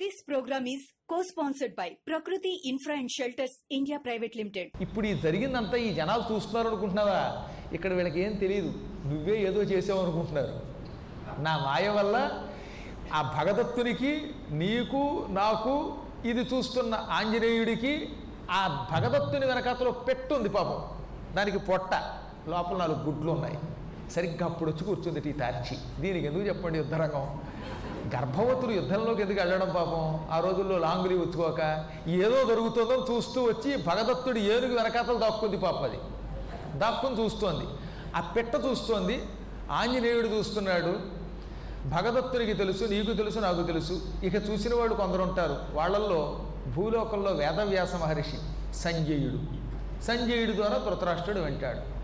This programme is co sponsored by Prakruti infra and shelters India private limited ఇప్పుడు ఈ జరిగిందంతా ఈ జనాలు చూస్తున్నారు అనుకుంటున్నావా? ఇక్కడ వీళ్ళకి ఏం తెలియదు నువ్వే ఏదో చేసావు అనుకుంటున్నారు. నా మాయ వల్ల ఆ భగదత్తునికి నీకు నాకు ఇది చూస్తున్న ఆంజనేయుడికి ఆ భగదత్తుని వెనకాతలో పెట్టుంది పాపం. దానికి పొట్ట. లోపల నాలుగు గుడ్లు ఉన్నాయి. సరిగ్గా అప్పుడు వచ్చి కూర్చుంది టీ తార్చి దీనికి ఎందుకు చెప్పండి యుద్ధరంగం? గర్భవతులు యుద్ధంలోకి ఎందుకు వెళ్ళడం పాపం? ఆ రోజుల్లో లాంగులి వచ్చుకోక ఏదో దొరుకుతుందో చూస్తూ వచ్చి భగదత్తుడు ఏనుగు వెనకాతలు దాక్కుంది పాపం అది. దాక్కుని చూస్తోంది. ఆ పిట్ట చూస్తోంది. ఆంజనేయుడు చూస్తున్నాడు. భగదత్తునికి తెలుసు నీకు తెలుసు నాకు తెలుసు. ఇక చూసిన వాళ్ళు కొందరు ఉంటారు. వాళ్ళల్లో భూలోకంలో వేదవ్యాస మహర్షి సంజయుడు. సంజయుడి ద్వారా ధృతరాష్ట్రుడు వింటాడు.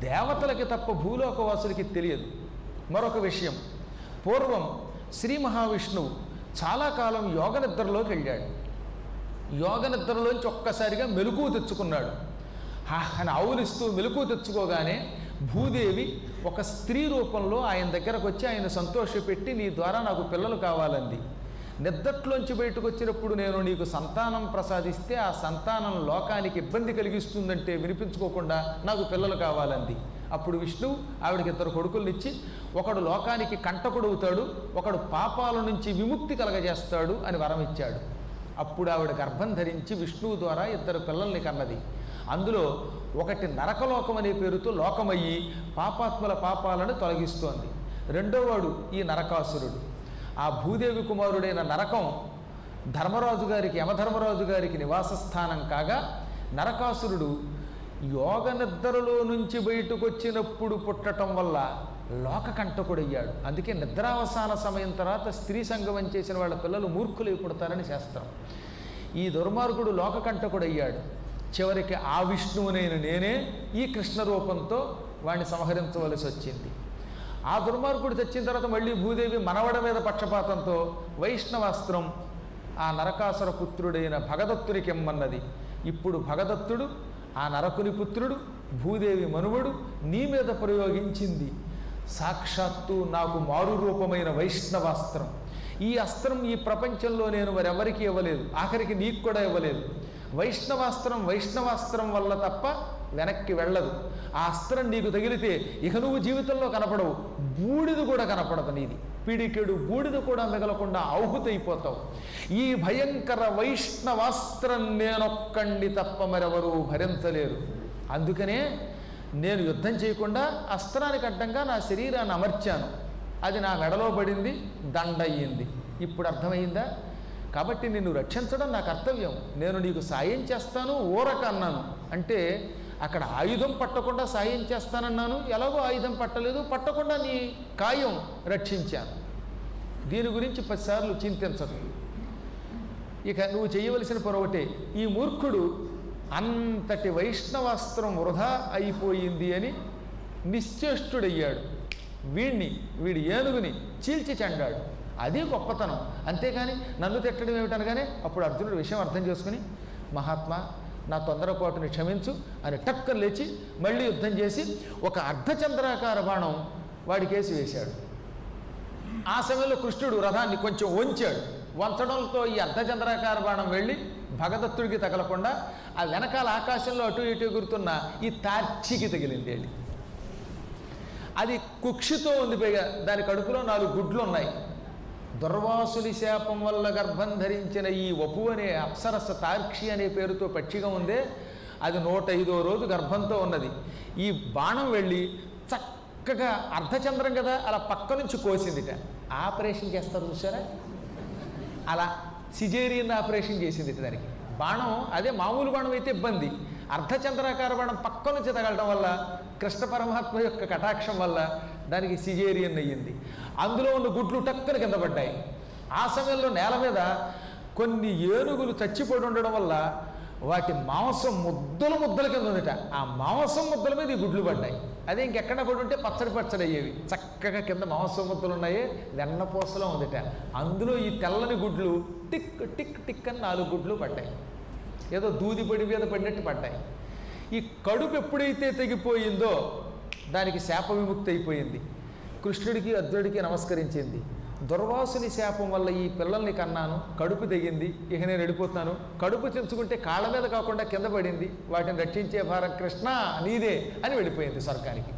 దేవతలకి తప్ప భూలోకవాసులకి తెలియదు. మరొక విషయం. పూర్వం శ్రీ మహావిష్ణువు చాలా కాలం యోగ నిద్రలోకి వెళ్ళాడు. యోగ నిద్రలోంచి ఒక్కసారిగా మెలకువ తెచ్చుకున్నాడు. అని ఆవులిస్తూ మెలకువ తెచ్చుకోగానే భూదేవి ఒక స్త్రీ రూపంలో ఆయన దగ్గరకు వచ్చి ఆయన సంతోషపెట్టి నీ ద్వారా నాకు పిల్లలు కావాలంది. నిద్దట్లోంచి బయటకు వచ్చినప్పుడు నేను నీకు సంతానం ప్రసాదిస్తే ఆ సంతానం లోకానికి ఇబ్బంది కలిగిస్తుందంటే వినిపించుకోకుండా నాకు పిల్లలు కావాలంది. అప్పుడు విష్ణువు ఆవిడకి ఇద్దరు కొడుకుల్నిచ్చి ఒకడు లోకానికి కంటకుడవుతాడు ఒకడు పాపాల నుంచి విముక్తి కలగజేస్తాడు అని వరం ఇచ్చాడు అప్పుడు ఆవిడ గర్భం ధరించి విష్ణువు ద్వారా ఇద్దరు పిల్లల్ని కన్నది. అందులో ఒకటి నరకలోకం అనే పేరుతో లోకమయ్యి పాపాత్ముల పాపాలను తొలగిస్తోంది. రెండోవాడు ఈ నరకాసురుడు. ఆ భూదేవి కుమారుడైన నరకం ధర్మరాజు గారికి యమధర్మరాజు గారికి నివాస స్థానం కాగా నరకాసురుడు యోగ నిద్రలో నుంచి బయటకు వచ్చినప్పుడు పుట్టటం వల్ల లోకకంటకుడయ్యాడు. అందుకే నిద్రావసాన సమయం తర్వాత స్త్రీ సంగమం చేసిన వాళ్ళ పిల్లలు మూర్ఖులై పుడతారని శాస్త్రం. ఈ దుర్మార్గుడు లోకకంటకుడయ్యాడు. చివరికి ఆ విష్ణువునైన నేనే ఈ కృష్ణ రూపంతో వాడిని సంహరించవలసి వచ్చింది. ఆ దుర్మార్గుడు తెచ్చిన తర్వాత మళ్ళీ భూదేవి మనవడ మీద పక్షపాతంతో వైష్ణవాస్త్రం ఆ నరకాసుర పుత్రుడైన భగదత్తునికి ఇమ్మన్నది ఇప్పుడు భగదత్తుడు ఆ నరకుని పుత్రుడు భూదేవి మనువడు నీ మీద ప్రయోగించింది. సాక్షాత్తు నాకు మారు రూపమైన వైష్ణవాస్త్రం ఈ అస్త్రం ఈ ప్రపంచంలో నేను మరెవరికి ఇవ్వలేదు. ఆఖరికి నీకు కూడా ఇవ్వలేదు. వైష్ణవాస్త్రం వైష్ణవాస్త్రం వల్ల తప్ప వెనక్కి వెళ్ళదు. ఆ అస్త్రం నీకు తగిలితే ఇక నువ్వు జీవితంలో కనపడవు. బూడిద కూడా కనపడదు నీది. పిడికెడు బూడిద కూడా మిగలకుండా ఆహుతైపోతావు. ఈ భయంకర వైష్ణవాస్త్రం నేనొక్కండి తప్ప మరెవరూ భరించలేరు. అందుకనే నేను యుద్ధం చేయకుండా అస్త్రానికి అడ్డంగా నా శరీరాన్ని అమర్చాను. అది నా మెడలో పడింది దండయ్యింది. ఇప్పుడు అర్థమైందా? కాబట్టి నిన్ను రక్షించడం నా కర్తవ్యం. నేను నీకు సాయం చేస్తాను ఊరక అన్నాను అంటే అక్కడ ఆయుధం పట్టకుండా సాయం చేస్తానన్నాను. ఎలాగో ఆయుధం పట్టలేదు. పట్టకుండా నీ కాయం రక్షించాను. దీని గురించి పదిసార్లు చింతించదు ఇక నువ్వు చేయవలసిన పొరవటే ఈ మూర్ఖుడు అంతటి వైష్ణవాస్త్రం వృధా అయిపోయింది అని నిశ్చేష్టుడయ్యాడు. వీణ్ణి వీడి ఏనుగుని చీల్చి చెండాడు. అది గొప్పతనం. అంతేకాని నన్ను తిట్టడం ఏమిటనగానే అప్పుడు అర్జునుడు విషయం అర్థం చేసుకుని మహాత్మా నా తొందరపాటుని క్షమించు అని టక్కన లేచి మళ్ళీ యుద్ధం చేసి ఒక అర్ధచంద్రాకార బాణం వాడికేసి వేశాడు. ఆ సమయంలో కృష్ణుడు రథాన్ని కొంచెం వంచాడు. వంచడంతో ఈ అర్ధచంద్రాకార బాణం వెళ్ళి భగదత్తుడికి తగలకుండా ఆ వెనకాల ఆకాశంలో అటు ఇటు ఎగురుతున్న ఈ తార్చికి తగిలింది వెళ్ళి అది కుక్షితో ఉంది పైగా దాని కడుపులో నాలుగు గుడ్లు ఉన్నాయి దుర్వాసుని శాపం వల్ల గర్భం ధరించిన ఈ వపు అనే అప్సరస తార్క్షి అనే పేరుతో పక్షిగా ఉందే అది నూట ఐదో రోజు గర్భంతో ఉన్నది. ఈ బాణం వెళ్ళి చక్కగా అర్ధచంద్రం కదా అలా పక్క నుంచి కోసిందిట. ఆపరేషన్ చేస్తారు చూసారా అలా సిజేరియన్ ఆపరేషన్ చేసింది దానికి. బాణం అదే మామూలు బాణం అయితే ఇబ్బంది. అర్ధచంద్రాకార బాణం పక్క నుంచి తగలడం వల్ల కృష్ణ పరమాత్మ యొక్క కటాక్షం వల్ల దానికి సిజేరియన్ అయ్యింది. అందులో ఉన్న గుడ్లు టక్కన కింద పడ్డాయి. ఆ సమయంలో నేల మీద కొన్ని ఏనుగులు చచ్చిపోయి ఉండడం వల్ల వాటి మాంసం ముద్దలు ముద్దల కింద ఉందిట. ఆ మాంసం ముద్దల మీద ఈ గుడ్లు పడ్డాయి. అదే ఇంకెక్కడ పడి ఉంటే పచ్చడి పచ్చడి అయ్యేవి. చక్కగా కింద మాంసం ముద్దలు ఉన్నాయి. వెన్నపూసలో ఉందిట. అందులో ఈ తెల్లని గుడ్లు టిక్ టిక్ టిక్ అని నాలుగు గుడ్లు పడ్డాయి. ఏదో దూది పొడి మీద పడినట్టు పడ్డాయి. ఈ కడుపు ఎప్పుడైతే తెగిపోయిందో దానికి శాప విముక్తి అయిపోయింది కృష్ణుడికి అర్జునుడికి నమస్కరించింది. దుర్వాసుని శాపం వల్ల ఈ పిల్లల్ని కన్నాను కడుపు తెగింది ఇక నేను వెళ్ళిపోతున్నాను కడుపు తెంచుకుంటే కాళ్ళ మీద కాకుండా కింద పడింది. వాటిని రక్షించే భారం కృష్ణ నీదే అని వెళ్ళిపోయింది సర్కారికి.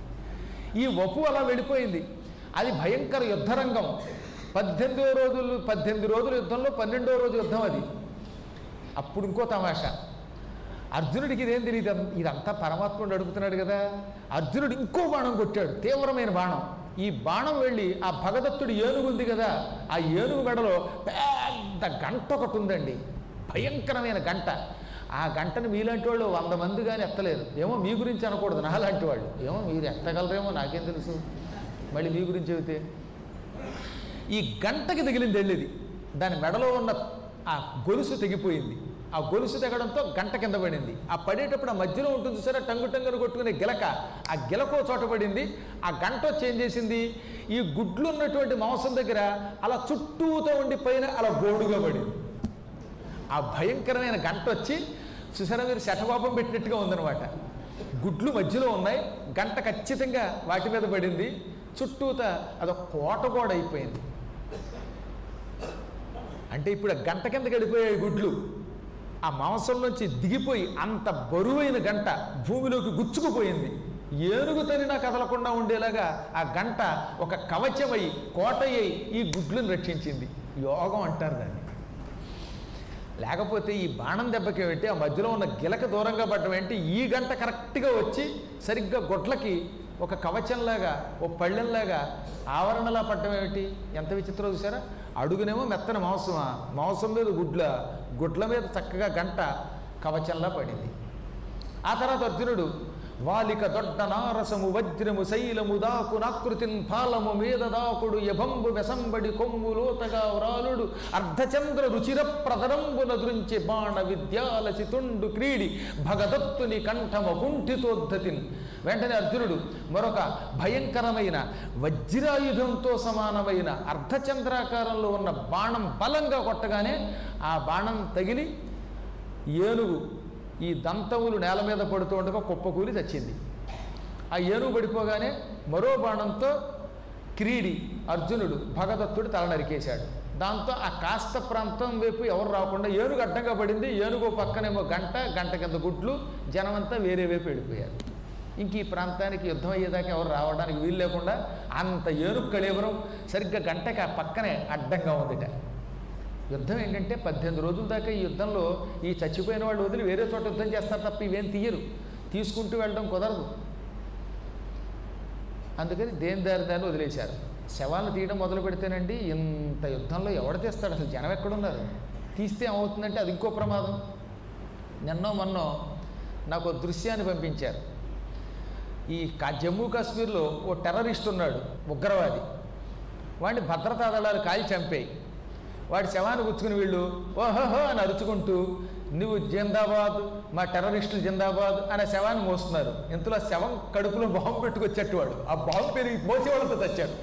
ఈ వపు అలా వెళ్ళిపోయింది. అది భయంకర యుద్ధరంగం. పద్దెనిమిదో రోజులు పద్దెనిమిది రోజుల యుద్ధంలో పన్నెండో రోజు యుద్ధం అది. అప్పుడు ఇంకో తమాషా. అర్జునుడికి ఇదేం తెలియదు ఇదంతా పరమాత్ముడు అడుగుతున్నాడు కదా. అర్జునుడు ఇంకో బాణం కొట్టాడు తీవ్రమైన బాణం. ఈ బాణం వెళ్ళి ఆ భగదత్తుడు ఏనుగు ఉంది కదా ఆ ఏనుగు మెడలో పెద్ద గంట ఒకటి ఉందండి. భయంకరమైన గంట. ఆ గంటను మీలాంటి వాళ్ళు వంద మంది కానీ ఎత్తలేరు. ఏమో మీ గురించి అనకూడదు నాలాంటి వాళ్ళు. ఏమో మీరు ఎత్తగలరేమో నాకేం తెలుసు. మళ్ళీ మీ గురించి చెబితే. ఈ గంటకి తగిలింది వెళ్ళేది. దాని మెడలో ఉన్న ఆ గొలుసు తెగిపోయింది. ఆ గొలుసు తెగడంతో గంట కింద పడింది. ఆ పడేటప్పుడు ఆ మధ్యలో ఉంటుంది సరే టంగు టంగును కొట్టుకునే గిలక. ఆ గిలకో చోట పడింది. ఆ గంట చేంజ్ చేసింది? ఈ గుడ్లు ఉన్నటువంటి మాంసం దగ్గర అలా చుట్టూతో ఉండి పైన అలా గోడుగా పడింది. ఆ భయంకరమైన గంట వచ్చి చూసారా మీరు? శటకోపం పెట్టినట్టుగా ఉందన్నమాట. గుడ్లు మధ్యలో ఉన్నాయి. గంట ఖచ్చితంగా వాటి మీద పడింది. చుట్టూత అదొక కోట కూడా అయిపోయింది. అంటే ఇప్పుడు గంట కింద గడిపోయాయి గుడ్లు. ఆ మాంసం నుంచి దిగిపోయి అంత బరువైన గంట భూమిలోకి గుచ్చుకుపోయింది. ఏనుగు తనినా కదలకుండా ఉండేలాగా ఆ గంట ఒక కవచమై కోటయ్యి ఈ గుడ్లను రక్షించింది. యోగం అంటారు దాన్ని. లేకపోతే ఈ బాణం దెబ్బకి ఏంటి ఆ మధ్యలో ఉన్న గిలక దూరంగా పడ్డం ఏంటి? ఈ గంట కరెక్ట్గా వచ్చి సరిగ్గా గొడ్లకి ఒక కవచంలాగా ఓ పళ్ళెంలాగా ఆవరణలా పడ్డం ఏమిటి? ఎంత విచిత్రం చూసారా అడుగునేమో మెత్తన మాంసమా? మాంసం మీద గుడ్ల గుడ్ల మీద చక్కగా గంట కవచంలా పడింది. ఆ తర్వాత అర్జునుడు వాలిక దొడ్డ నారసము వజ్రము శైలము దాకు నాకృతిన్ ఫాలము మీద దాకుడు యభంబు వెసంబడి కొమ్ము లోతగా వ్రాలుడు అర్ధచంద్ర రుచిర ప్రదరంబున దృంచి బాణ విద్యాలసి తుండు క్రీడి భగదత్తుని కంఠమ కుంఠితోద్ధతిన్. వెంటనే అర్జునుడు మరొక భయంకరమైన వజ్రాయుధంతో సమానమైన అర్ధచంద్రాకారంలో ఉన్న బాణం బలంగా కొట్టగానే ఆ బాణం తగిలి ఏనుగు ఈ దంతములు నేల మీద పడుతూ ఉండగా కుప్పకూలి చచ్చింది. ఆ ఏనుగు పడిపోగానే మరో బాణంతో క్రీడి అర్జునుడు భగదత్తుడు తల నరికేశాడు. దాంతో ఆ కాస్త ప్రాంతం వైపు ఎవరు రాకుండా ఏనుగు అడ్డంగా పడింది. ఏనుగు పక్కనేమో గంట గంట కింద గుడ్లు జనమంతా వేరే వైపు వెళ్ళిపోయారు. ఇంక ఈ ప్రాంతానికి యుద్ధం అయ్యేదాకా ఎవరు రావడానికి వీలు లేకుండా అంత ఏనుగు కళేవరం సరిగ్గా గంటకి ఆ పక్కనే అడ్డంగా ఉందిట. యుద్ధం ఏంటంటే పద్దెనిమిది రోజుల దాకా ఈ యుద్ధంలో ఈ చచ్చిపోయిన వాళ్ళు వదిలి వేరే చోట యుద్ధం చేస్తారు తప్ప ఇవేం తీయరు. తీసుకుంటూ వెళ్ళడం కుదరదు. అందుకని దేని దారి దాన్ని వదిలేశారు. శవాలను తీయడం మొదలు పెడితేనండి ఇంత యుద్ధంలో ఎవడ తీస్తాడు? అసలు జనం ఎక్కడున్నారు? తీస్తే ఏమవుతుందంటే అది ఇంకో ప్రమాదం. నిన్నో మొన్నో నాకు దృశ్యాన్ని పంపించారు. ఈ జమ్మూ కాశ్మీర్లో ఓ టెర్రరిస్ట్ ఉన్నాడు ఉగ్రవాది. వాడిని భద్రతా దళాలు కాల్చి చంపేయి. వాడి శవాన్ని గుచ్చుకుని వీళ్ళు ఓహోహో అని అరుచుకుంటూ నువ్వు జిందాబాద్ మా టెర్రరిస్టులు జిందాబాద్ అనే శవాన్ని మోస్తున్నారు. ఇంతలో ఆ శవం కడుపులో బాంబు పెట్టుకొచ్చేట్టు వాడు. ఆ బాంబు పెరిగి మోసే వాళ్ళతో తెచ్చాడు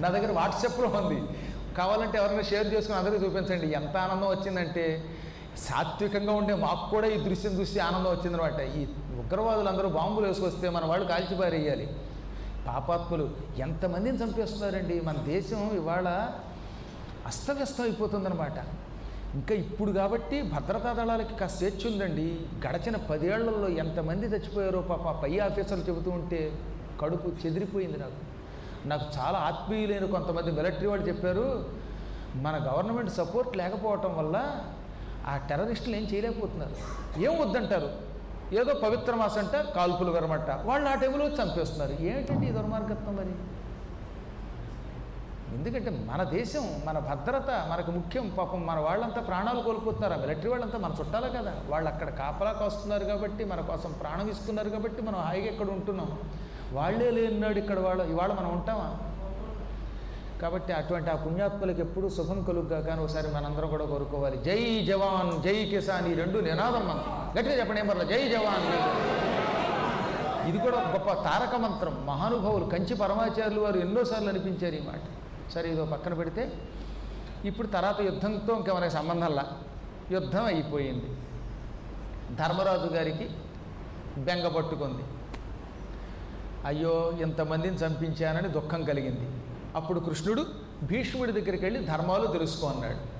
నా దగ్గర వాట్సాప్లో ఉంది. కావాలంటే ఎవరైనా షేర్ చేసుకుని అందరికీ చూపించండి. ఎంత ఆనందం వచ్చిందంటే సాత్వికంగా ఉండే మాకు కూడా ఈ దృశ్యం చూసి ఆనందం వచ్చిందనమాట. ఈ ఉగ్రవాదులు అందరూ బాంబులు వేసుకొస్తే మన వాళ్ళు కాల్చిపారేయాలి. పాపాత్ములు ఎంతమందిని చంపేస్తున్నారండి? మన దేశం ఇవాళ అస్తవ్యస్తం అయిపోతుందన్నమాట. ఇంకా ఇప్పుడు కాబట్టి భద్రతా దళాలకి కాస్త స్వేచ్ఛ ఉందండి. గడచిన పదేళ్ళలో ఎంతమంది చచ్చిపోయారో పాప పై ఆఫీసర్లు చెబుతూ ఉంటే కడుపు చెదిరిపోయింది నాకు. నాకు చాలా ఆత్మీయులైన కొంతమంది మిలిటరీ వాళ్ళు చెప్పారు మన గవర్నమెంట్ సపోర్ట్ లేకపోవటం వల్ల ఆ టెర్రరిస్టులు ఏం చేయలేకపోతున్నారు. ఏం వద్దంటారు? ఏదో పవిత్ర మాసంట అంట కాల్పులు వరమట. వాళ్ళు ఆ టైంలో చంపేస్తున్నారు. ఏంటండి ఈ దుర్మార్గత్వం మరి? ఎందుకంటే మన దేశం మన భద్రత మనకు ముఖ్యం. పాపం మన వాళ్ళంతా ప్రాణాలు కోల్పోతున్నారు. ఆ మిలిటరీ వాళ్ళంతా మన చుట్టాలే కదా. వాళ్ళు అక్కడ కాపలాకి వస్తున్నారు కాబట్టి మన కోసం ప్రాణం ఇస్తున్నారు కాబట్టి మనం హాయిగా ఇక్కడ ఉంటున్నాం. వాళ్ళే లేనాడు ఇక్కడ వాళ్ళు ఇవాళ మనం ఉంటామా? కాబట్టి అటువంటి ఆ పుణ్యాత్ములకు ఎప్పుడూ శుభం కలుగ్గా కానీ ఒకసారి మనందరం కూడా కోరుకోవాలి. జై జవాన్ జై కిసాన్ ఈ రెండు నినాదం మనం గట్టిగా చెప్పండి ఏం జై జవాన్. ఇది కూడా గొప్ప తారక మంత్రం. మహానుభావులు కంచి పరమాచార్యులు వారు ఎన్నోసార్లు అనిపించారు ఈ మాట. సరే ఇదో పక్కన పెడితే ఇప్పుడు తర్వాత యుద్ధంతో ఇంకా మనకి సంబంధంలా? యుద్ధం అయిపోయింది. ధర్మరాజు గారికి బెంగ పట్టుకుంది. అయ్యో ఇంతమందిని చంపించానని దుఃఖం కలిగింది. అప్పుడు కృష్ణుడు భీష్ముడి దగ్గరికి వెళ్ళి ధర్మాలు తెలుసుకో అన్నాడు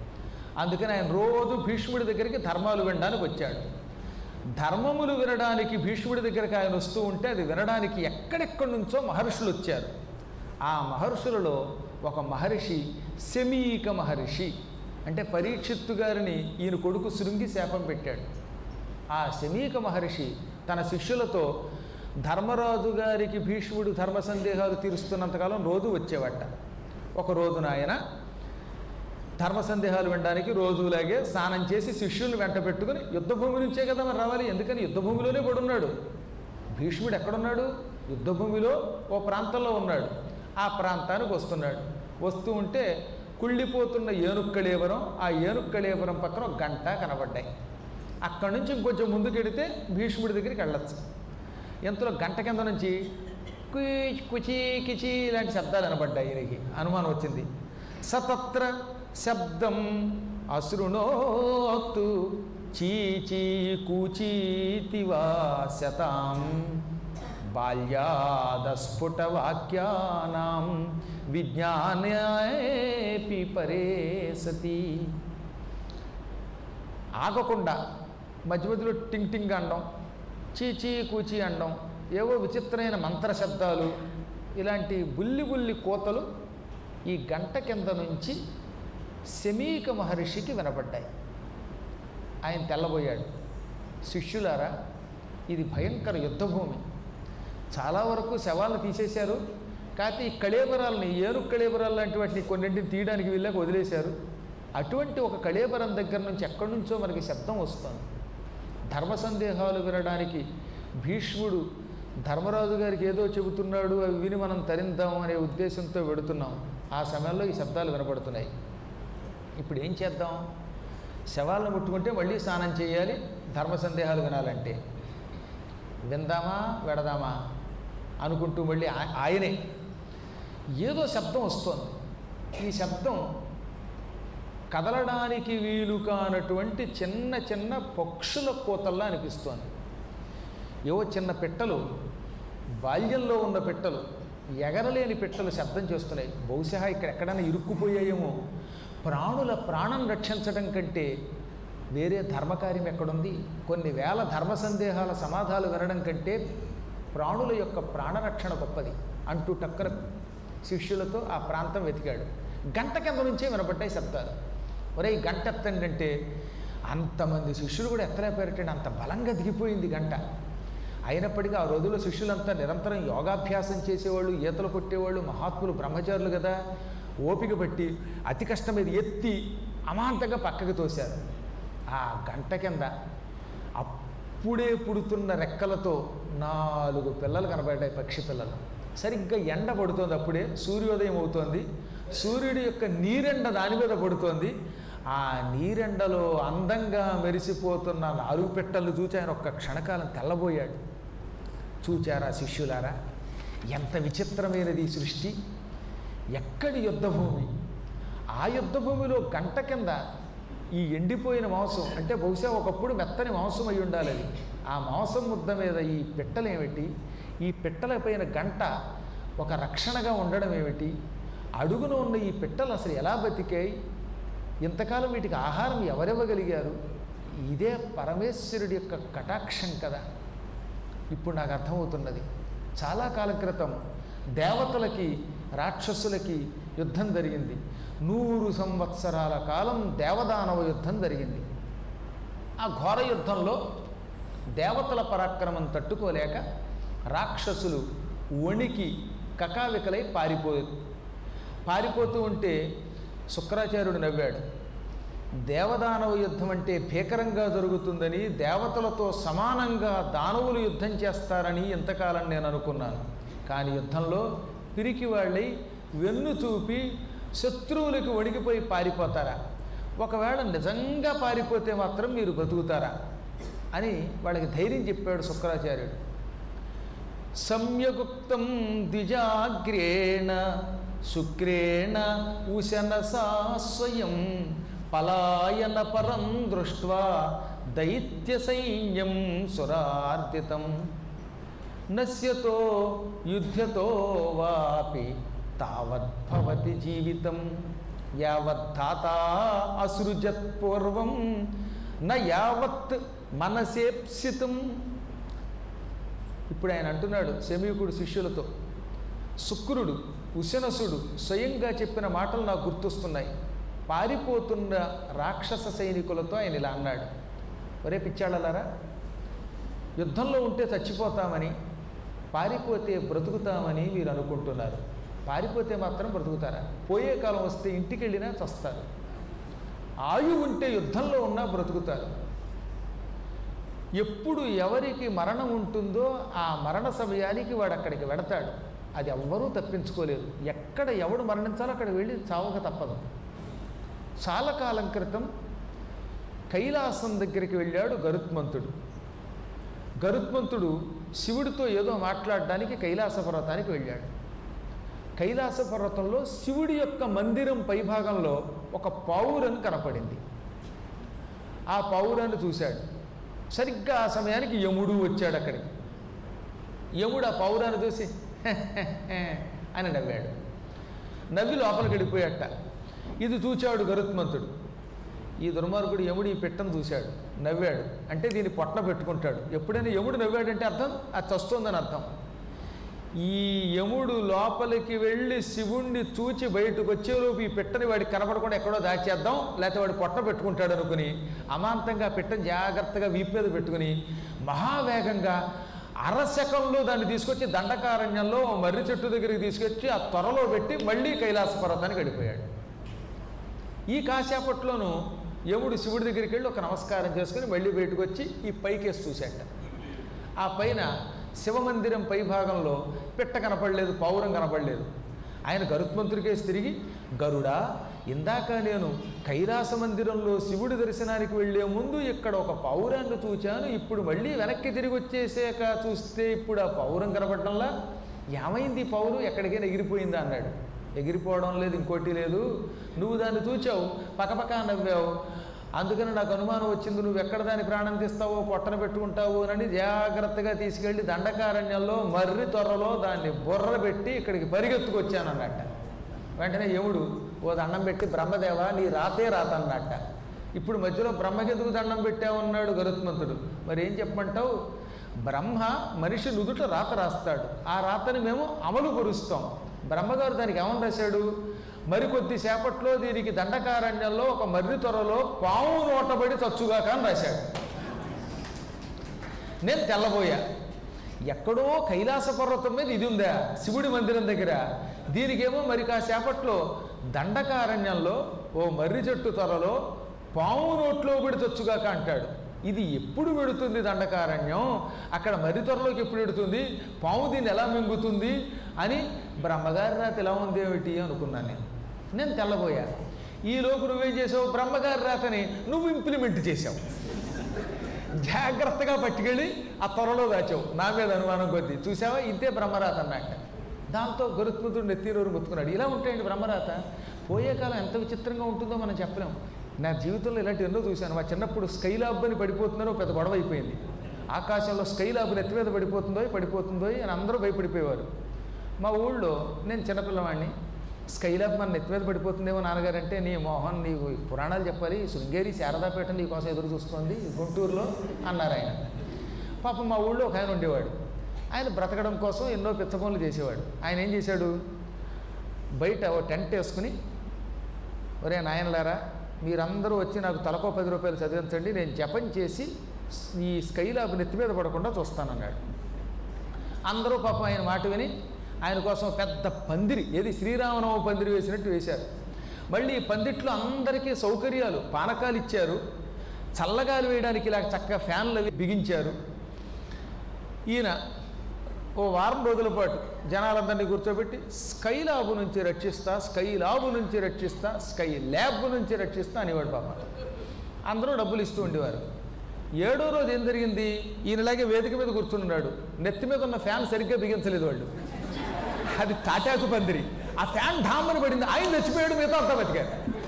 అందుకని ఆయన రోజు భీష్ముడి దగ్గరికి ధర్మాలు వినడానికి వచ్చాడు. ధర్మములు వినడానికి భీష్ముడి దగ్గరికి ఆయన వస్తూ ఉంటే అది వినడానికి ఎక్కడెక్కడి నుంచో మహర్షులు వచ్చారు. ఆ మహర్షులలో ఒక మహర్షి శమీక మహర్షి అంటే పరీక్షిత్తు గారిని ఈయన కొడుకు శృంగి శాపం పెట్టాడు. ఆ శమీక మహర్షి తన శిష్యులతో ధర్మరాజు గారికి భీష్ముడు ధర్మ సందేహాలు తీరుస్తున్నంతకాలం రోజు వచ్చేవట. ఒక రోజున ఆయన ధర్మ సందేహాలు వినడానికి రోజులాగే స్నానం చేసి శిష్యుల్ని వెంట పెట్టుకుని యుద్ధభూమి నుంచే కదా మరి రావాలి ఎందుకని యుద్ధభూమిలోనే పడున్నాడు. భీష్ముడు ఎక్కడున్నాడు? యుద్ధభూమిలో ఓ ప్రాంతంలో ఉన్నాడు. ఆ ప్రాంతానికి వస్తున్నాడు. వస్తూ ఉంటే కుళ్ళిపోతున్న ఏనుక్కళేవరం ఆ ఏనుక్కళేవరం పక్కన ఒక గంట కనబడ్డాయి. అక్కడి నుంచి ఇంకొంచెం ముందుకెడితే భీష్ముడి దగ్గరికి వెళ్ళొచ్చు. ఎంతలో గంట కింద నుంచి కుచీ కుచి కిచి ఇలాంటి శబ్దాలు వినబడ్డాయి ఈయనకి. అనుమానం వచ్చింది. సతత్ర శబ్దం అశ్రుణోత్తు చీచీ కూచీతివా శతాం. బాల్యాదస్ఫుటవాక్యానాం విజ్ఞానేపి పరే సతి ఆగకుండా మధ్య మధ్యలో టింగ్ టింగ్ అనడం చీచీ కూచి అనడం ఏవో విచిత్రమైన మంత్ర శబ్దాలు ఇలాంటి బుల్లి బుల్లి కోతలు ఈ గంట కింద నుంచి శమీక మహర్షికి వినపడ్డాయి ఆయన తెల్లబోయాడు. శిష్యులారా ఇది భయంకర యుద్ధభూమి. చాలా వరకు శవాలను తీసేశారు. కాకపోతే ఈ కళేబరాలని ఏరు కళేబరాలు లాంటి వాటిని కొన్నింటిని తీయడానికి వెళ్ళాక వదిలేశారు. అటువంటి ఒక కళేబరం దగ్గర నుంచి ఎక్కడి నుంచో మనకి శబ్దం వస్తుంది. ధర్మ సందేహాలు వినడానికి భీష్ముడు ధర్మరాజు గారికి ఏదో చెబుతున్నాడు అవి విని మనం తరిందాం అనే ఉద్దేశంతో వెడుతున్నాం. ఆ సమయంలో ఈ శబ్దాలు వినపడుతున్నాయి. ఇప్పుడు ఏం చేద్దాం? శవాలను ముట్టుకుంటే మళ్ళీ స్నానం చేయాలి ధర్మ సందేహాలు వినాలంటే. విందామా? వెడదామా అనుకుంటూ మళ్ళీ ఆయనే. ఏదో శబ్దం వస్తోంది. ఈ శబ్దం కదలడానికి వీలు కానటువంటి చిన్న చిన్న పక్షుల కోతల్లా అనిపిస్తోంది. ఏవో చిన్న పిట్టలు బాల్యంలో ఉన్న పిట్టలు ఎగరలేని పిట్టలు శబ్దం చేస్తున్నాయి. బహుశా ఇక్కడ ఎక్కడైనా ఇరుక్కుపోయాయేమో. ప్రాణుల ప్రాణం రక్షించడం కంటే వేరే ధర్మకార్యం ఎక్కడుంది? కొన్ని వేల ధర్మ సందేహాల సమాధాలు వినడం కంటే ప్రాణుల యొక్క ప్రాణరక్షణ గొప్పది అంటూ టక్కర శిష్యులతో ఆ ప్రాంతం వెతికాడు. గంట కింద నుంచే వినపడ్డాయి శబ్దాలు. ఒరే ఈ గంట ఎత్తండి అంటే అంతమంది శిష్యులు కూడా ఎత్తలేకపోయారటండి. అంత బలంగా దిగిపోయింది గంట. అయినప్పటికీ ఆ రోజుల్లో శిష్యులంతా నిరంతరం యోగాభ్యాసం చేసేవాళ్ళు ఈతలు కొట్టేవాళ్ళు మహాత్ములు బ్రహ్మచారులు కదా. ఓపిక పట్టి అతి కష్టం మీద ఎత్తి అమాంతంగా పక్కకి తోశారు. ఆ గంట కింద అప్పుడే పుడుతున్న రెక్కలతో నాలుగు పిల్లలు కనబడ్డాయి పక్షి పిల్లలు. సరిగ్గా ఎండ పడుతోంది అప్పుడే సూర్యోదయం అవుతోంది. సూర్యుడి యొక్క నీరెండ దాని మీద పడుతోంది. ఆ నీరెండలో అందంగా మెరిసిపోతున్న నాలుగు పెట్టలు చూచి ఆయన ఒక్క క్షణకాలం తెల్లబోయాడు. చూచారా శిష్యులారా? ఎంత విచిత్రమైనది సృష్టి. ఎక్కడి యుద్ధభూమి? ఆ యుద్ధభూమిలో గంట కింద ఈ ఎండిపోయిన మాంసం అంటే బహుశా ఒకప్పుడు మెత్తని మాంసం అయి ఉండాలి అది. ఆ మాంసం ముద్ద మీద ఈ పిట్టలు ఏమిటి? ఈ పిట్టల పైన గంట ఒక రక్షణగా ఉండడం ఏమిటి? అడుగున ఉన్న ఈ పిట్టలు అసలు ఎలా బతికాయి? ఇంతకాలం వీటికి ఆహారం ఎవరివ్వగలిగారు? ఇదే పరమేశ్వరుడి యొక్క కటాక్షం కదా. ఇప్పుడు నాకు అర్థమవుతున్నది. చాలా కాలం క్రితం దేవతలకి రాక్షసులకి యుద్ధం జరిగింది. నూరు సంవత్సరాల కాలం దేవదానవ యుద్ధం జరిగింది. ఆ ఘోర యుద్ధంలో దేవతల పరాక్రమం తట్టుకోలేక రాక్షసులు వణికి కకావికలై పారిపోయారు పారిపోతూ ఉంటే శుక్రాచార్యుడు నవ్వాడు దేవదానవ యుద్ధం అంటే భీకరంగా జరుగుతుందని దేవతలతో సమానంగా దానవులు యుద్ధం చేస్తారని ఇంతకాలం నేను అనుకున్నాను. కానీ యుద్ధంలో పిరికి వాళ్ళై వెన్ను చూపి శత్రువులకు వణికిపోయి పారిపోతారా? ఒకవేళ నిజంగా పారిపోతే మాత్రం మీరు బతుకుతారా అని వాళ్ళకి ధైర్యం చెప్పాడు శుక్రాచార్యుడు. సమ్యగుప్తం ద్విజాగ్రేణ శుక్రేణ ఉశనసా స్వయం పలాయన పరం దృష్ట్వా దైత్య సైన్యం సురార్దితం నశ్యతో యుద్ధతో వాపి తావద్భవతి జీవితం యావత్తాత అసృజత్ పూర్వం న యావత్ మనసేప్సితం. ఇప్పుడు ఆయన అంటున్నాడు శమీకుడు శిష్యులతో శుక్రుడు ఉశనసుడు స్వయంగా చెప్పిన మాటలు నాకు గుర్తొస్తున్నాయి. పారిపోతున్న రాక్షస సైనికులతో ఆయన ఇలా అన్నాడు. ఒరే పిచ్చాళ్ళలారా యుద్ధంలో ఉంటే చచ్చిపోతామని పారిపోతే బ్రతుకుతామని మీరు అనుకుంటున్నారు. పారిపోతే మాత్రం బ్రతుకుతారా? పోయే కాలం వస్తే ఇంటికి వెళ్ళినా చస్తారు. ఆయు ఉంటే యుద్ధంలో ఉన్నా బ్రతుకుతారు. ఎప్పుడు ఎవరికి మరణం ఉంటుందో ఆ మరణ సమయానికి వాడు అక్కడికి వెడతాడు. అది ఎవ్వరూ తప్పించుకోలేరు ఎక్కడ ఎవడు మరణించాలో అక్కడ వెళ్ళి చావక తప్పదు. చాలా కాలం క్రితం కైలాసం దగ్గరికి వెళ్ళాడు గరుత్మంతుడు. గరుత్మంతుడు శివుడితో ఏదో మాట్లాడడానికి కైలాస పర్వతానికి వెళ్ళాడు. కైలాస పర్వతంలో శివుడి యొక్క మందిరం పైభాగంలో ఒక పావురం కనపడింది. ఆ పావురాన్ని చూశాడు. సరిగ్గా ఆ సమయానికి యముడు వచ్చాడు అక్కడికి. యముడు ఆ పావురాన్ని చూసి అని నవ్వాడు. నవ్వి లోపలికి వెళ్ళిపోయాట ఇది చూచాడు గరుత్మంతుడు. ఈ దుర్మార్గుడు యముడు ఈ పిట్టను చూశాడు. నవ్వాడు. అంటే దీన్ని పొట్ట పెట్టుకుంటాడు. ఎప్పుడైనా యముడు నవ్వాడంటే అర్థం? అది చస్తోందని అర్థం. ఈ యముడు లోపలికి వెళ్ళి శివుణ్ణి చూచి బయటకు వచ్చేలోపు ఈ పిట్టని వాడికి కనపడకుండా ఎక్కడో దాచేద్దాం లేకపోతే వాడు పొట్ట పెట్టుకుంటాడు అనుకుని అమాంతంగా పిట్టని జాగ్రత్తగా వీపు మీద పెట్టుకుని మహావేగంగా అరశకంలో దాన్ని తీసుకొచ్చి దండకారణ్యంలో మర్రి చెట్టు దగ్గరికి తీసుకొచ్చి ఆ త్వరలో పెట్టి మళ్ళీ కైలాస పర్వతానికి గడిపోయాడు ఈ కాసేపట్లోనూ యముడు శివుడి దగ్గరికి వెళ్ళి ఒక నమస్కారం చేసుకుని మళ్ళీ బయటకు వచ్చి ఈ పైకేసి చూశాట ఆ పైన శివమందిరం పైభాగంలో పిట్ట కనపడలేదు పౌరం కనపడలేదు. ఆయన గరుత్మంతుడికేసి తిరిగి గరుడా ఇందాక నేను కైలాస మందిరంలో శివుడి దర్శనానికి వెళ్ళే ముందు ఇక్కడ ఒక పౌరాన్ని చూచాను ఇప్పుడు మళ్ళీ వెనక్కి తిరిగి వచ్చేసాక చూస్తే ఇప్పుడు ఆ పౌరం కనపడటంలా? ఏమైంది పౌరు ఎక్కడికైనా ఎగిరిపోయిందా? అన్నాడు. ఎగిరిపోవడం లేదు ఇంకోటి లేదు. నువ్వు దాన్ని చూచావు పక్కపక్క నవ్వావు. అందుకని నాకు అనుమానం వచ్చింది నువ్వు ఎక్కడ దాని ప్రాణం తీస్తావో పొట్టన పెట్టుకుంటావు అని జాగ్రత్తగా తీసుకెళ్ళి దండకారణ్యంలో మర్రి త్వరలో దాన్ని బుర్ర పెట్టి ఇక్కడికి పరిగెత్తుకొచ్చాను అన్నట్ట వెంటనే యముడు ఓ దండం పెట్టి బ్రహ్మదేవ నీ రాతే రాత అన్నట్ట ఇప్పుడు మధ్యలో బ్రహ్మకెందుకు దండం పెట్టామన్నాడు గరుత్మంతుడు. మరి ఏం చెప్పమంటావు? బ్రహ్మ మనిషి నుదుట రాత రాస్తాడు. ఆ రాతని మేము అమలు పరుస్తాం. బ్రహ్మగారు దానికి ఏమని రాశాడు? మరికొద్దిసేపట్లో దీనికి దండకారణ్యంలో ఒక మర్రి త్వరలో పాము నోటబడి చచ్చుగాక అని రాశాడు. నేను తెల్లబోయా. ఎక్కడో కైలాస పర్వతం మీద ఇది ఉందా? శివుడి మందిరం దగ్గర. దీనికేమో మరి కాసేపట్లో దండకారణ్యంలో ఓ మర్రి చెట్టు త్వరలో పాము నోట్లో పడి చచ్చుగాక అంటాడు. ఇది ఎప్పుడు పెడుతుంది దండకారణ్యం? అక్కడ మర్రి త్వరలోకి ఎప్పుడు పెడుతుంది పాము దీన్ని ఎలా మింగుతుంది? అని బ్రహ్మగారి రాత ఎలా ఉంది ఏమిటి అనుకున్నాను నేను. నేను తెల్లబోయా. ఈలోపు నువ్వేం చేసావు? బ్రహ్మగారి రాతని నువ్వు ఇంప్లిమెంట్ చేసావు. జాగ్రత్తగా పట్టుకెళ్ళి ఆ త్వరలో దాచావు. నా మీద అనుమానం కొద్దీ. చూసావా? ఇంతే బ్రహ్మరాత అన్నట్ట దాంతో గరుత్మంతుడు నెత్తిరోరు ముత్తుకున్నాడు. ఇలా ఉంటాయండి బ్రహ్మరాత. పోయే కాలం ఎంత విచిత్రంగా ఉంటుందో మనం చెప్పలేం. నా జీవితంలో ఇలాంటి ఎన్నో చూశాను. మా చిన్నప్పుడు స్కైలాబ్ అని పడిపోతున్నారో పెద్ద గొడవ అయిపోయింది. ఆకాశంలో స్కైలాబ్ నెత్తి మీద పడిపోతుందో పడిపోతుందో అని అందరూ భయపడిపోయేవారు. మా ఊళ్ళో నేను చిన్నపిల్లవాడిని. స్కైలాబ్ మన నెత్తి మీద పడిపోతుందేమో నాన్నగారు అంటే నీ మోహన్ నీకు పురాణాలు చెప్పాలి శృంగేరి శారదాపేట నీకోసం ఎదురు చూస్తుంది గుంటూరులో అన్నారు ఆయన. పాపం మా ఊళ్ళో ఒక ఆయన ఉండేవాడు. ఆయన బ్రతకడం కోసం ఎన్నో పిచ్చ పనులు చేసేవాడు. ఆయన ఏం చేశాడు? బయట ఓ టెంట్ వేసుకుని ఒరే నాయనలారా మీరందరూ వచ్చి నాకు తలకో పది రూపాయలు చదివించండి నేను జపం చేసి ఈ స్కైలాబ్ నెత్తి మీద పడకుండా చూస్తానన్నాడు. అందరూ పాపం ఆయన మాట విని ఆయన కోసం పెద్ద పందిరి ఏది శ్రీరామనవమి పందిరి వేసినట్టు వేశారు. మళ్ళీ ఈ పందిట్లో అందరికీ సౌకర్యాలు పానకాలు ఇచ్చారు. చల్లగాలి వేయడానికి ఇలా చక్కగా ఫ్యాన్లు అవి బిగించారు. ఈయన ఓ వారం రోజుల పాటు జనాలందరినీ కూర్చోబెట్టి స్కై ల్యాబ్ నుంచి రక్షిస్తా స్కై ల్యాబ్ నుంచి రక్షిస్తా స్కై ల్యాబ్ నుంచి రక్షిస్తా అనేవాడు పాప. అందరూ డబ్బులు ఇస్తూ ఉండేవారు. ఏడో రోజు ఏం జరిగింది? ఈయనలాగే వేదిక మీద కూర్చున్నాడు నెత్తి మీద ఉన్న ఫ్యాన్ సరిగ్గా బిగించలేదు వాళ్ళు. అది తాటాకు పందిరి. ఆ ఫ్యాన్ ఢామ్మని పడింది. ఆయన చచ్చిపోయాడు మిగతా అంతా బతికారు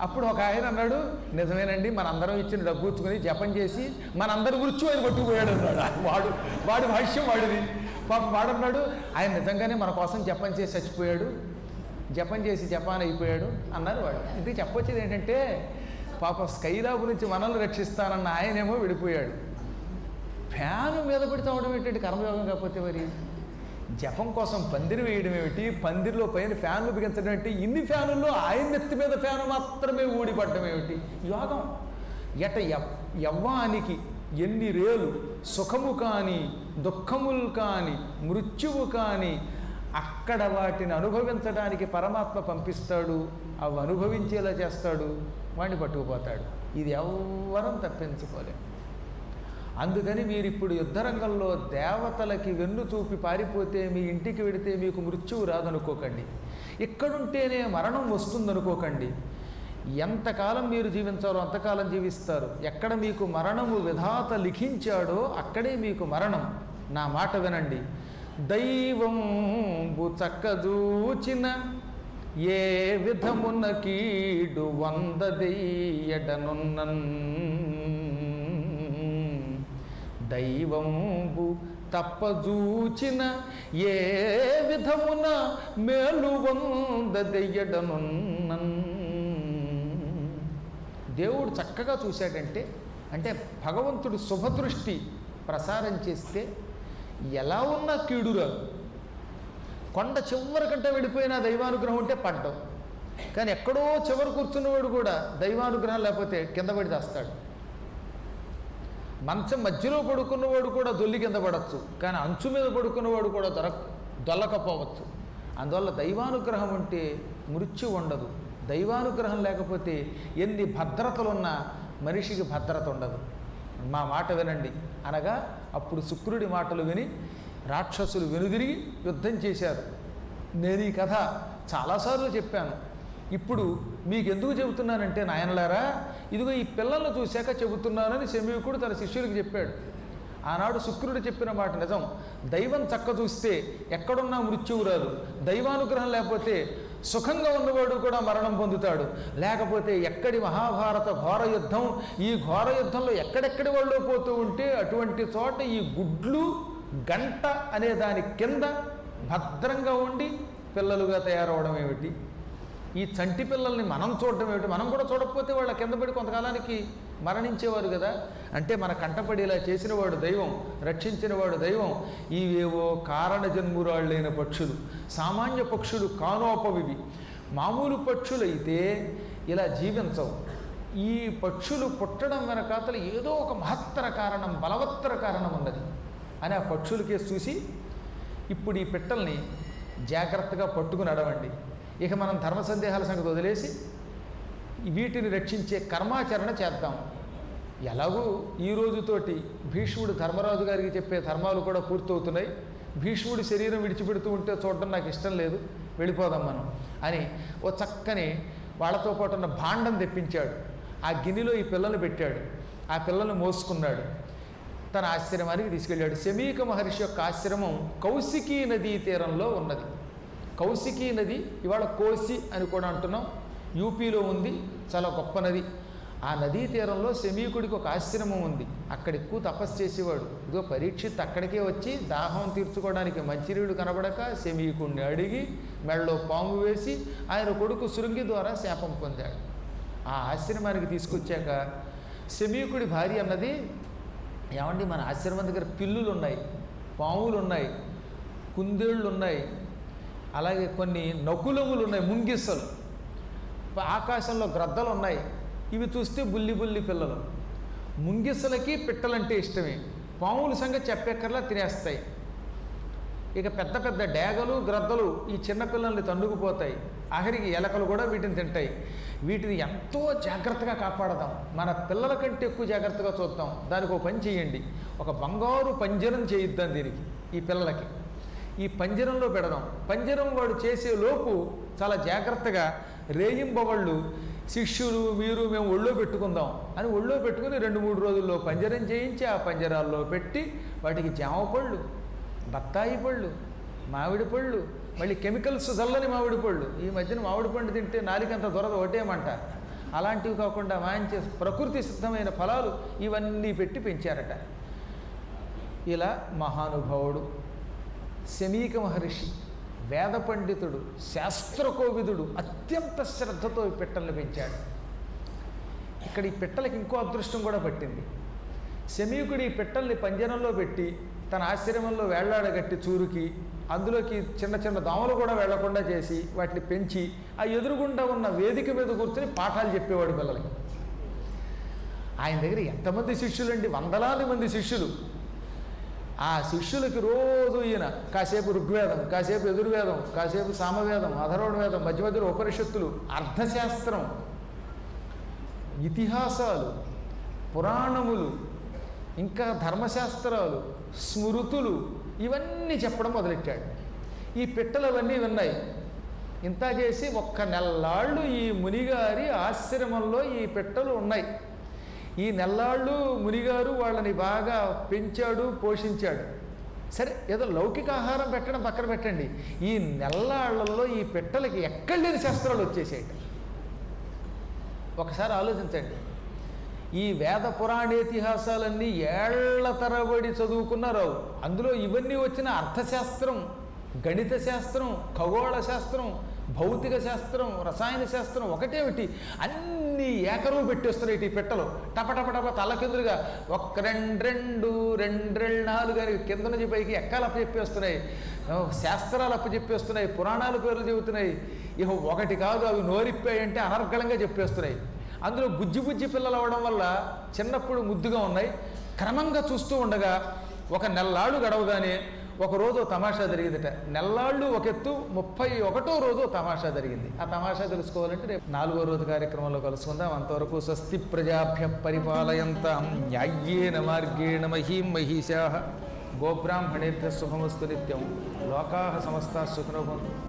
అప్పుడు ఒక ఆయన అన్నాడు నిజమేనండి మనందరం ఇచ్చిన డబ్బు ఇచ్చుకుని జపం చేసి మనందరి గురించి ఆయన పట్టుకుపోయాడు అన్నాడు. వాడు వాడి భాష్యం వాడిది. వాడు వాడన్నాడు ఆయన నిజంగానే మన కోసం జపం చేసి చచ్చిపోయాడు. జపం చేసి జపాన్ అయిపోయాడు. అన్నారు వాడు. ఇది చెప్పొచ్చేది ఏంటంటే పాప స్కైలాబ్ నుంచి మనల్ని రక్షిస్తానన్న ఆయనేమో విడిపోయాడు. ఫ్యాను మీద పెడితే అవడం ఏంటంటే కర్మయోగం కాకపోతే మరి? జపం కోసం పందిరి వేయడం ఏమిటి? పందిరిలో పైన ఫ్యాన్లు బిగించడం ఏంటి ఇన్ని ఫ్యానుల్లో ఆయన నెత్తి మీద ఫ్యాను మాత్రమే ఊడిపడడం ఏమిటి? యోగం. ఎట యవ్- యవ్వానికి ఎన్ని రేలు? సుఖము కానీ దుఃఖములు కానీ మృత్యువు కానీ అక్కడ వాటిని అనుభవించడానికి పరమాత్మ పంపిస్తాడు. అవి అనుభవించేలా చేస్తాడు. వాడిని పట్టుకుపోతాడు. ఇది ఎవ్వరం తప్పించుకోలేం. అందుకని మీరు ఇప్పుడు యుద్ధరంగంలో దేవతలకి వెన్ను చూపి పారిపోతే మీ ఇంటికి వెడితే మీకు మృత్యువు రాదనుకోకండి. ఇక్కడుంటేనే మరణం వస్తుందనుకోకండి. ఎంతకాలం మీరు జీవించాలో అంతకాలం జీవిస్తారు. ఎక్కడ మీకు మరణము విధాత లిఖించాడో అక్కడే మీకు మరణం. నా మాట వినండి. దైవం చక్కజూచిన ఏ విధమున కీడు వందదెయ్యడనున్నన్ దైవంబు తప్పజూచిన ఏ విధమున మేలువందెయ్యడనున్నన్ దేవుడు చక్కగా చూశాడంటే అంటే భగవంతుడు శుభదృష్టి ప్రసారం చేస్తే ఎలా ఉన్నా కీడురా కొండ చివరి కంటే వెళ్ళిపోయిన దైవానుగ్రహం ఉంటే పడ్డం. కానీ ఎక్కడో చివరి కూర్చున్నవాడు కూడా దైవానుగ్రహం లేకపోతే కింద పడి చేస్తాడు మంచం మధ్యలో పడుకున్నవాడు కూడా దొల్లి కింద పడవచ్చు కానీ అంచు మీద పడుకున్నవాడు కూడా దొర దొల్లకపోవచ్చు. అందువల్ల దైవానుగ్రహం ఉంటే మృత్యు ఉండదు. దైవానుగ్రహం లేకపోతే ఎన్ని భద్రతలున్నా మనిషికి భద్రత ఉండదు. మా మాట వినండి. అనగా అప్పుడు శుక్రుడి మాటలు విని రాక్షసులు వెనుదిరిగి యుద్ధం చేశారు. నేను ఈ కథ చాలాసార్లు చెప్పాను. ఇప్పుడు మీకు ఎందుకు చెబుతున్నానంటే నాయనలారా ఇదిగో ఈ పిల్లలను చూశాక చెబుతున్నానని శమీకుడు తన శిష్యులకు చెప్పాడు. ఆనాడు శుక్రుడు చెప్పిన మాట నిజం. దైవం చక్క చూస్తే ఎక్కడున్నా మృత్యువు రాదు. దైవానుగ్రహం లేకపోతే సుఖంగా ఉన్నవాడు కూడా మరణం పొందుతాడు. లేకపోతే ఎక్కడి మహాభారత ఘోర యుద్ధం? ఈ ఘోర యుద్ధంలో ఎక్కడెక్కడి వాళ్ళు పోతూ ఉంటే అటువంటి చోట ఈ గుడ్లు గంట అనే దాని కింద భద్రంగా ఉండి పిల్లలుగా తయారవడం ఏమిటి? ఈ చంటి పిల్లల్ని మనం చూడడం ఏమిటి? మనం కూడా చూడకపోతే వాళ్ళ కింద పడి కొంతకాలానికి మరణించేవారు కదా. అంటే మన కంటపడేలా చేసినవాడు దైవం రక్షించినవాడు దైవం ఇవేవో కారణ జన్మురాళ్ళైన పక్షులు సామాన్య పక్షులు కానోపవివి. మామూలు పక్షులైతే ఇలా జీవించవు. ఈ పక్షులు పుట్టడం వెనకాతల ఏదో ఒక మహత్తర కారణం బలవత్తర కారణం ఉన్నది. అని ఆ పక్షులకే చూసి ఇప్పుడు ఈ పిట్టల్ని జాగ్రత్తగా పట్టుకుని అడవండి ఇక మనం ధర్మ సందేహాల సంగతి వదిలేసి వీటిని రక్షించే కర్మాచరణ చేద్దాం. ఎలాగూ ఈ రోజుతోటి భీష్ముడు ధర్మరాజు గారికి చెప్పే ధర్మాలు కూడా పూర్తవుతున్నాయి. భీష్ముడి శరీరం విడిచిపెడుతూ ఉంటే చూడడం నాకు ఇష్టం లేదు. వెళ్ళిపోదాం మనం అని ఓ చక్కని వాళ్ళతో పాటు ఉన్న భాండం తెప్పించాడు. ఆ గిన్నెలో ఈ పిల్లలు పెట్టాడు. ఆ పిల్లల్ని మోసుకున్నాడు. తన ఆశ్రమానికి తీసుకెళ్ళాడు. శమీక మహర్షి యొక్క ఆశ్రమం కౌశికీ నదీ తీరంలో ఉన్నది. కౌశికీ నది ఇవాళ కోసి అని కూడా అంటున్నాం. యూపీలో ఉంది చాలా గొప్ప నది. ఆ నదీ తీరంలో శమీకుడికి ఒక ఆశ్రమం ఉంది. అక్కడ ఎక్కువ తపస్సు చేసేవాడు. ఇదిగో పరీక్షిత్ అక్కడికే వచ్చి దాహం తీర్చుకోవడానికి మంచినీడు కనబడక శమీకుడిని అడిగి మెడలో పాము వేసి ఆయన కొడుకు శృంగి ద్వారా శాపం పొందాడు. ఆ ఆశ్రమానికి తీసుకొచ్చాక శమీకుడి భార్య అన్నది ఏమండి మన ఆశ్రమం దగ్గర పిల్లులు ఉన్నాయి పాములు ఉన్నాయి కుందేళ్ళు ఉన్నాయి అలాగే కొన్ని నకులములు ఉన్నాయి ముంగిసలు. ఆకాశంలో గ్రద్దలు ఉన్నాయి. ఇవి చూస్తే బుల్లి బుల్లి పిల్లలు. ముంగిసలకి పిట్టలంటే ఇష్టమే. పాముల సంగతి చెప్పెక్కర్లా తినేస్తాయి. ఇక పెద్ద పెద్ద డేగలు గ్రద్దలు ఈ చిన్న పిల్లల్ని ఆఖరికి ఎలకలు కూడా వీటిని తింటాయి. వీటిని ఎంతో జాగ్రత్తగా కాపాడదాం. మన పిల్లల కంటే ఎక్కువ జాగ్రత్తగా చూద్దాం. దానికి ఒక పని చేయండి. ఒక బంగారు పంజరం చేయిద్దాం దీనికి ఈ పిల్లలకి. ఈ పంజరంలో పెడదాం. పంజరం వాడు చేసే లోపు చాలా జాగ్రత్తగా రేయింబవళ్ళు శిష్యులు మీరు మేము ఒళ్ళో పెట్టుకుందాం అని ఒళ్ళో పెట్టుకుని రెండు మూడు రోజుల్లో పంజరం చేయించి ఆ పంజరాల్లో పెట్టి వాటికి జామ పళ్ళు బత్తాయి పళ్ళు మామిడి పళ్ళు మళ్ళీ కెమికల్స్ చల్లని మామిడి పళ్ళు. ఈ మధ్యన మామిడి పండు తింటే నాలికంత దొరద ఒకటేమంట. అలాంటివి కాకుండా మంచి ప్రకృతి సిద్ధమైన ఫలాలు ఇవన్నీ పెట్టి పెంచారట. ఇలా మహానుభావుడు శమీక మహర్షి వేద పండితుడు శాస్త్రకోవిదుడు అత్యంత శ్రద్ధతో ఈ పిట్టల్ని పెంచాడు. ఇక్కడ ఈ పిట్టలకి ఇంకో అదృష్టం కూడా పట్టింది. శమీకుడు ఈ పిట్టల్ని పంజరంలో పెట్టి తన ఆశ్రమంలో వేళ్ళాడగట్టి చూరుకి అందులోకి చిన్న చిన్న దోమలు కూడా వెళ్ళకుండా చేసి వాటిని పెంచి ఆ ఎదురుగుండా ఉన్న వేదిక మీద కూర్చొని పాఠాలు చెప్పేవాడు పిల్లలకి. ఆయన దగ్గర ఎంతమంది శిష్యులండి? వందలాది మంది శిష్యులు. ఆ శిష్యులకి రోజు ఈయన కాసేపు ఋగ్వేదం కాసేపు ఎదుర్వేదం కాసేపు సామవేదం అధర్వణ వేదం మధ్య మధ్యలో ఉపనిషత్తులు అర్థశాస్త్రం ఇతిహాసాలు పురాణములు ఇంకా ధర్మశాస్త్రాలు స్మృతులు ఇవన్నీ చెప్పడం మొదలెట్టాడు. ఈ పిట్టలు అవన్నీ విన్నాయి. ఇంత చేసి ఒక్క నెల్లాళ్ళు ఈ మునిగారి ఆశ్రమంలో ఈ పిట్టలు ఉన్నాయి. ఈ నెల్లాళ్ళు మునిగారు వాళ్ళని బాగా పెంచాడు పోషించాడు. సరే ఏదో లౌకిక ఆహారం పెట్టడం పక్కన పెట్టండి. ఈ నెల్లాళ్ళలో ఈ పిట్టలకి ఎక్కడ లేని శాస్త్రాలు వచ్చేసాయి ఒకసారి ఆలోచించండి. ఈ వేద పురాణేతిహాసాలన్నీ ఏళ్ళ తరబడి చదువుకున్నారు అందులో ఇవన్నీ వచ్చిన అర్థశాస్త్రం గణిత శాస్త్రం ఖగోళ శాస్త్రం భౌతిక శాస్త్రం రసాయన శాస్త్రం ఒకటేమిటి? అన్నీ ఏకరువు పెట్టేస్తున్నాయి ఈ పెట్టలు. టపటపటప తలకిందులుగా ఒక్క రెండు రెండు రెండు రెండు నాలుగు అని కింద నుంచి పైకి ఎక్కాలు అప్పచెప్పేస్తున్నాయి శాస్త్రాలు అప్పచెప్పేస్తున్నాయి పురాణాల పేర్లు చెబుతున్నాయి. ఇక ఒకటి కాదు అవి నోరిప్పాయంటే అనర్గళంగా చెప్పేస్తున్నాయి. అందులో బుజ్జి బుజ్జి పిల్లలు అవడం వల్ల చిన్నప్పుడు ముద్దుగా ఉన్నాయి. క్రమంగా చూస్తూ ఉండగా ఒక నెల్లాడు గడవగానే ఒక రోజు తమాషా జరిగిందట. నెల్లాళ్ళు ఒక ఎత్తు ముప్పై ఒకటో రోజు తమాషా జరిగింది. ఆ తమాషా తెలుసుకోవాలంటే రేపు నాలుగో రోజు కార్యక్రమంలో కలుసుకుందాం. అంతవరకు స్వస్తి ప్రజాభ్య పరిపాలయంతం. న్యాయ్యేన మార్గేణ మహీం మహిషా గోబ్రాహ్మణేభ్య శుభమస్తు నిత్యం. లోకా సమస్త సుఖనోభవంతు